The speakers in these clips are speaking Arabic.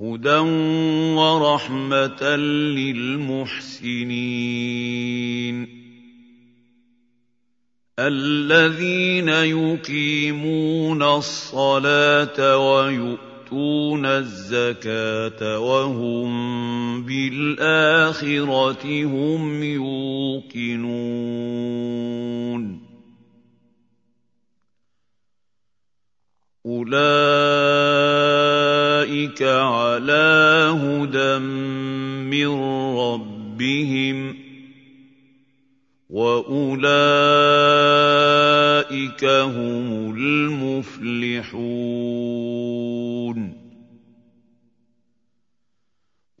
هدى ورحمة للمحسنين الذين يقيمون الصلاة ويؤتون الزكاة وهم بالآخرة هم يوقنون أولئك على هدى من ربهم واولئك هم المفلحون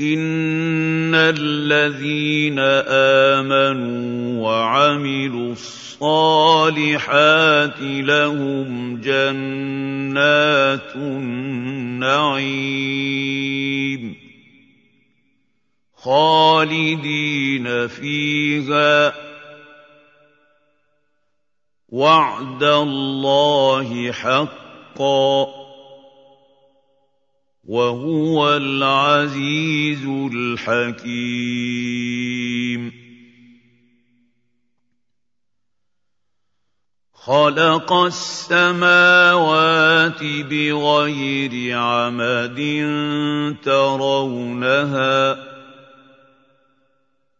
ان الذين امنوا وعملوا الصالحات لهم جنات النعيم خالدين فيها وعد الله حقا وهو العزيز الحكيم. خلق السماوات بغير عمد ترونها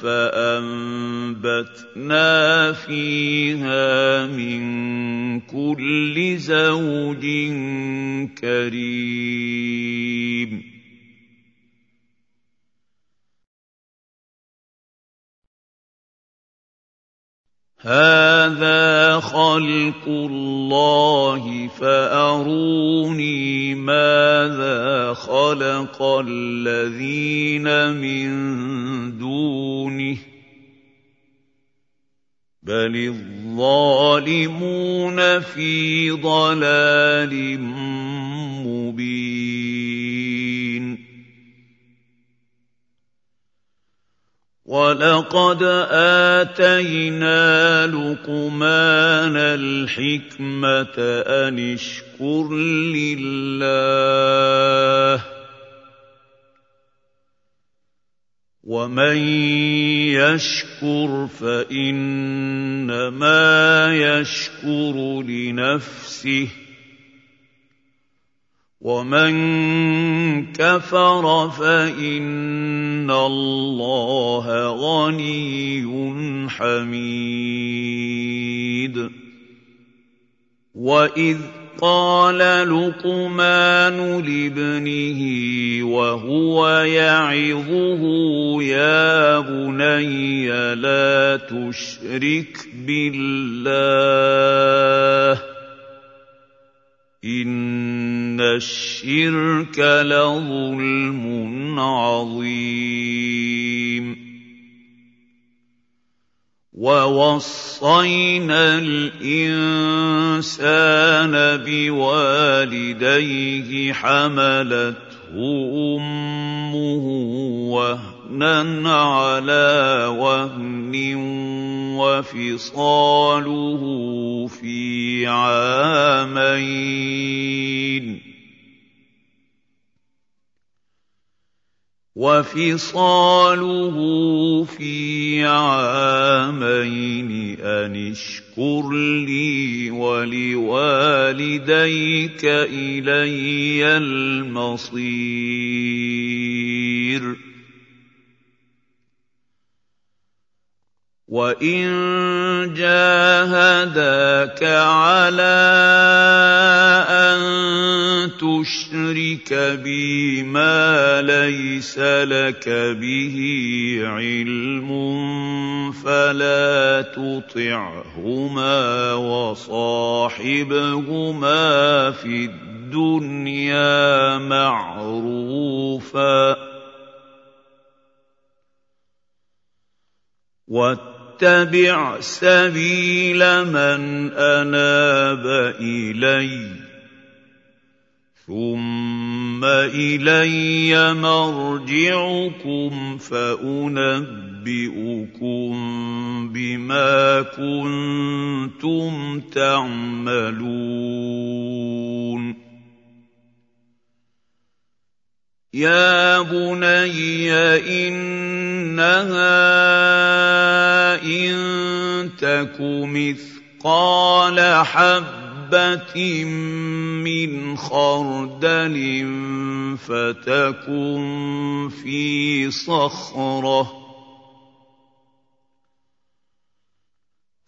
فأنبتنا فيها من كل زوج كريم. هذا خلق الله فاروني ماذا خلق الذين من دونه بل الظالمون في ضلال مبين ولقد اتينا لقمان الحكمه ان اشكر لله ومن يشكر فانما يشكر لنفسه ومن كفر فإن الله غني حميد. وإذ قال لقمان لابنه وهو يعظه يا بني لا تشرك بالله. ان الشرك لظلم عظيم ووصينا الانسان بوالديه حملته امه وهنا على وهن وفصاله في عامين وفصاله في عامين ان اشكر لي ولوالديك الي المصير وان جاهداك على ان تشرك بي ما ليس لك به علم فلا تطعهما وصاحبهما في الدنيا معروفا واتبع سبيل من أناب إلي ثم إلي مرجعكم فأنبئكم بما كنتم تعملون. يا بني انها ان تك مثقال حبه من خردل فتكن في صخره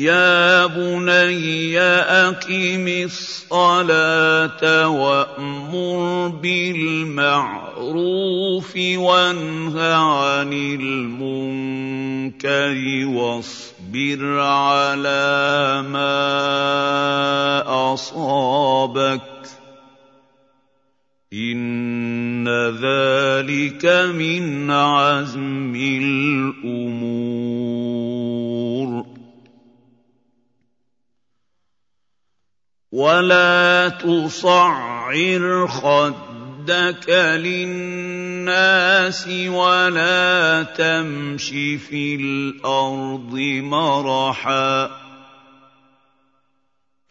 يا بني اقم الصلاه وامر بالمعروف وانه عن المنكر واصبر على ما اصابك ان ذلك من عزم الأمور ولا تصعر خدك للناس ولا تمش في الأرض مرحا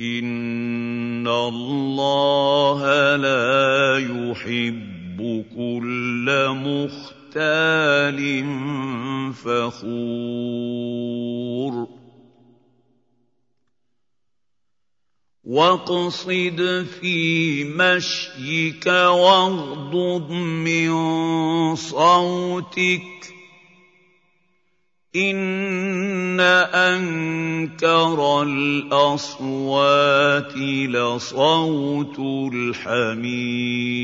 ان الله لا يحب كل مختال فخور واقصد في مشيك واغضض من صوتك ان انكر الاصوات لصوت الحمير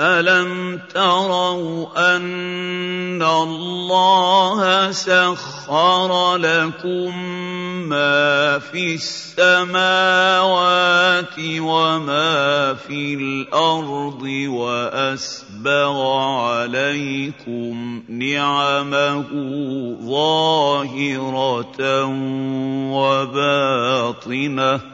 الم تروا ان الله سخر لكم ما في السماوات وما في الأرض واسبغ عليكم نعمه ظاهره وباطنه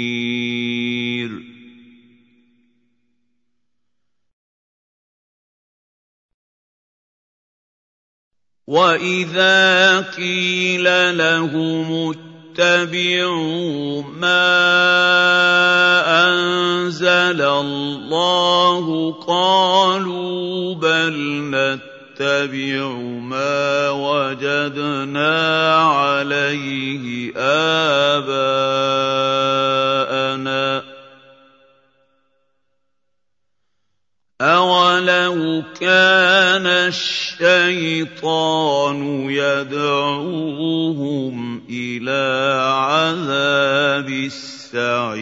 واذا قيل لهم اتبعوا ما انزل الله قالوا بل نتبع ما وجدنا عليه اباءنا أَوَلَوْ كَانَ الشَّيْطَانُ يَدْعُوهُمْ إِلَىٰ عَذَابِ السَّعِيرِ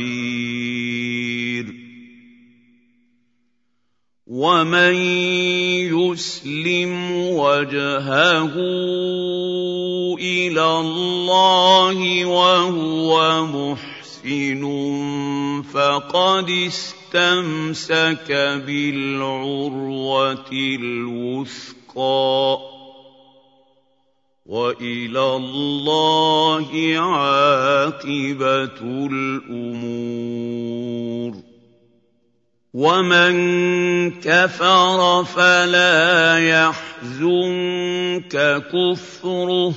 وَمَن يُسْلِمْ وَجْهَهُ إِلَى اللَّهِ وَهُوَ مُحْسِنٌ فَقَدِ اسْتَمْسَكَ بِالْعُرْوَةِ الْوُثْقَىٰ ۗ وَإِلَى اللَّهِ عَاقِبَةُ الْأُمُورِ. وَمَن كَفَرَ فَلَا يَحْزُنكَ كُفْرُهُ ۚ.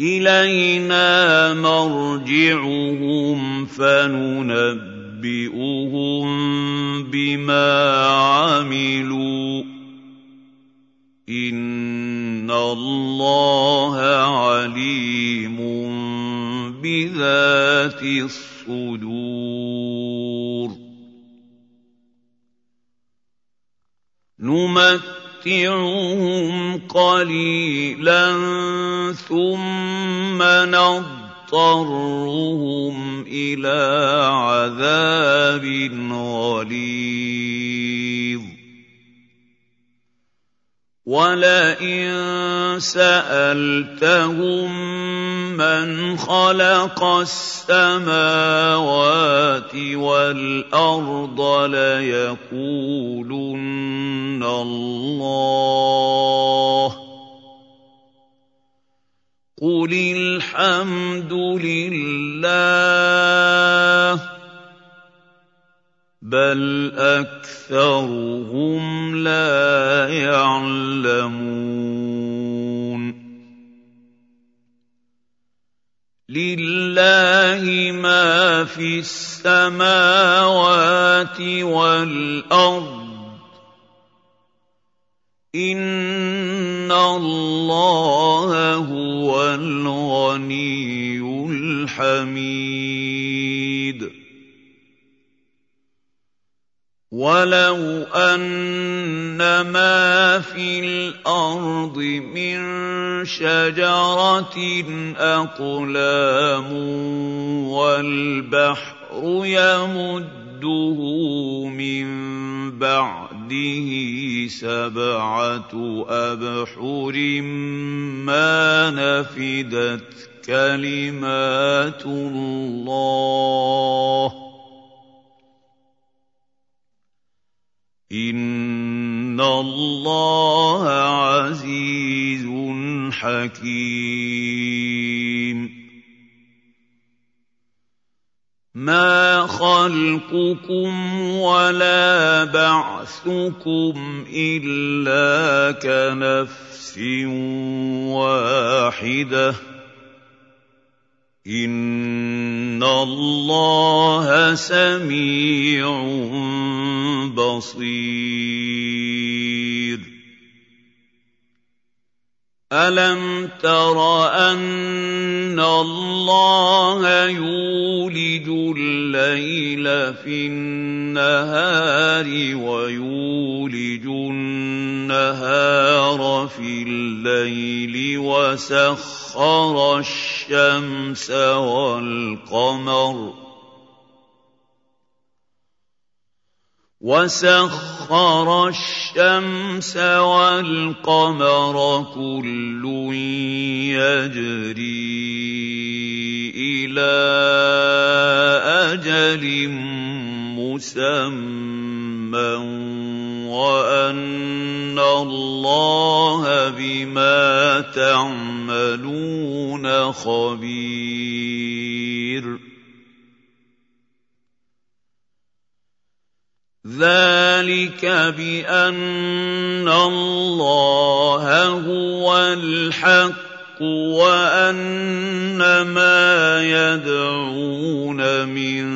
إِلَيْنَا مَرْجِعُهُمْ فَنُنَبِّئُهُم بِمَا عَمِلُوا ۚ. إِنَّ اللَّهَ عَلِيمٌ بِذَاتِ الصُّدُورِ. نُمَتِّعُهُمْ قَلِيلًا ثُمَّ نَضْطَرُّهُمْ إِلَىٰ عَذَابٍ غَلِيظٍ. وَلَئِن سَأَلْتَهُم مَّنْ خَلَقَ السَّمَاوَاتِ وَالْأَرْضَ لَيَقُولُنَّ اللَّهُ ۚ قُلِ الْحَمْدُ لِلَّهِ ۚ بَلْ أَكْثَرُهُمْ لَا يَعْلَمُونَ لِلَّهِ مَا فِي السَّمَاوَاتِ وَالْأَرْضِ ۚ إِنَّ اللَّهَ هُوَ الْغَنِيُّ الْحَمِيدُ وَلَوْ أَنَّ مَا فِي الْأَرْضِ مِن شَجَرَةٍ أَقْلَامٌ وَالْبَحْرُ يَمُدُّهُ مِن بَعْدِهِ سَبْعَةُ أَبْحُرٍ مَّا نَفِدَتْ كَلِمَاتُ اللَّهِ ۗ. إِنَّ اللَّهَ عَزِيزٌ حَكِيمٌ. مَا خَلْقُكُمْ وَلَا بَعْثُكُمْ إِلَّا كَنَفْسٍ وَاحِدَةٍ ۗ. إِنَّ اللَّهَ سَمِيعٌ بَصِيرٌ. أَلَمْ تَرَ أَنَّ اللَّهَ يُولِجُ اللَّيْلَ فِي النَّهَارِ وَيُولِجُ النَّهَارَ فِي اللَّيْلِ وَسَخَّرَ الشَّمْسَ وَالْقَمَرَ وَسَخَّرَ الشَّمْسَ وَالْقَمَرَ كُلٌّ يَجْرِي إِلَىٰ أَجَلٍ مُّسَمًّى وَأَنَّ اللَّهَ بما تعملون خبير. ذلك بأن الله هو الحق وأن ما يدعون من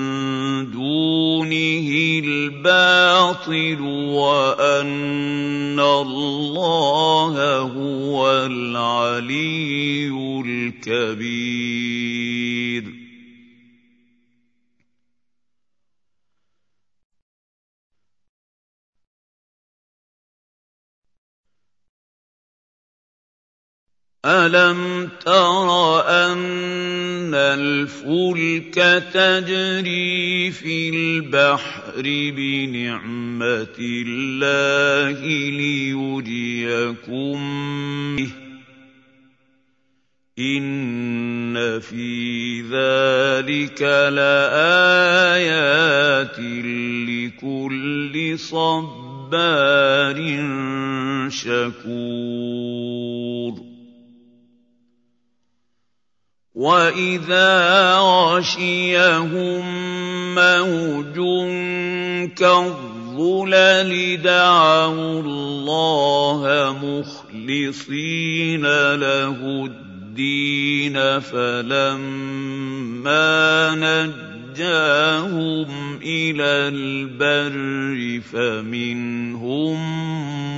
دونه الباطل وأن الله هو العلي الكبير. أَلَمْ تَرَ أَنَّ الْفُلْكَ تَجْرِي فِي الْبَحْرِ بِنِعْمَتِ اللَّهِ لِيُرِيَكُم بِهِ ۚ إِنَّ فِي ذَٰلِكَ لَآيَاتٍ لِّكُلِّ صَبَّارٍ شَكُورٍ وَإِذَا غَشِيَهُم مَّوْجٌ كَالظُّلَلِ دَعَوُا اللَّهَ مُخْلِصِينَ لَهُ الدِّينَ فَلَمَّا نَجَّاهُمْ إِلَى الْبَرِّ فَمِنْهُم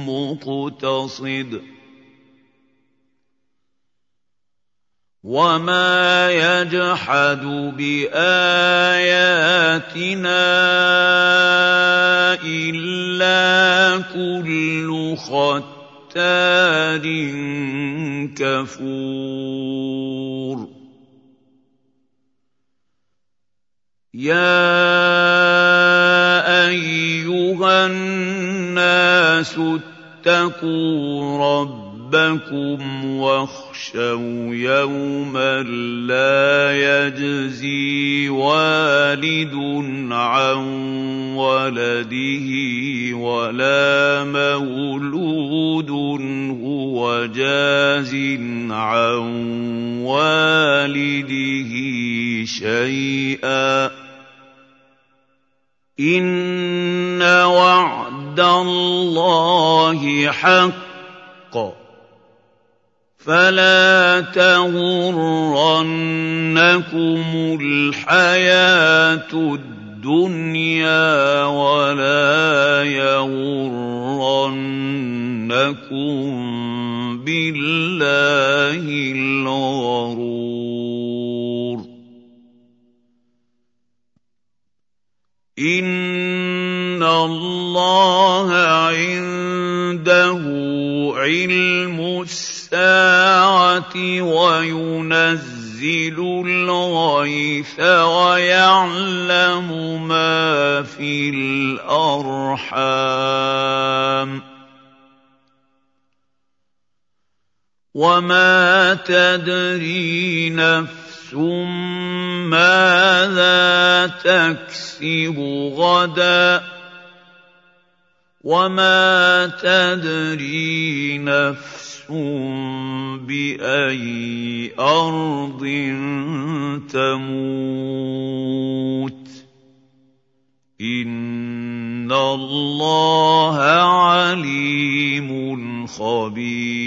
مُّقْتَصِدٌ ۚ وَمَا يَجْحَدُ بِآيَاتِنَا إِلَّا كُلُّ خَتَّارٍ كَفُورٍ يَا أَيُّهَا النَّاسُ اتَّقُوا رَبَّكُمْ وَاخْشَوْا واخشوا يوما لا يجزي والد عن ولده ولا مولود هو جاز عن والده شيئا. إن وعد الله حق. فلا تغرنكم الحياة الدنيا ولا يغرنكم بالله الغرور. إن الله عنده علم الساعة وَيُنَزِّلُ الْغَيْثَ وَيَعْلَمُ مَا فِي الْأَرْحَامِ ۖ وَمَا تَدْرِي نَفْسٌ مَّاذَا تَكْسِبُ غَدًا وَمَا تَدْرِي نَفْسٌ بأي أرض تموت. إن الله عليم خبير.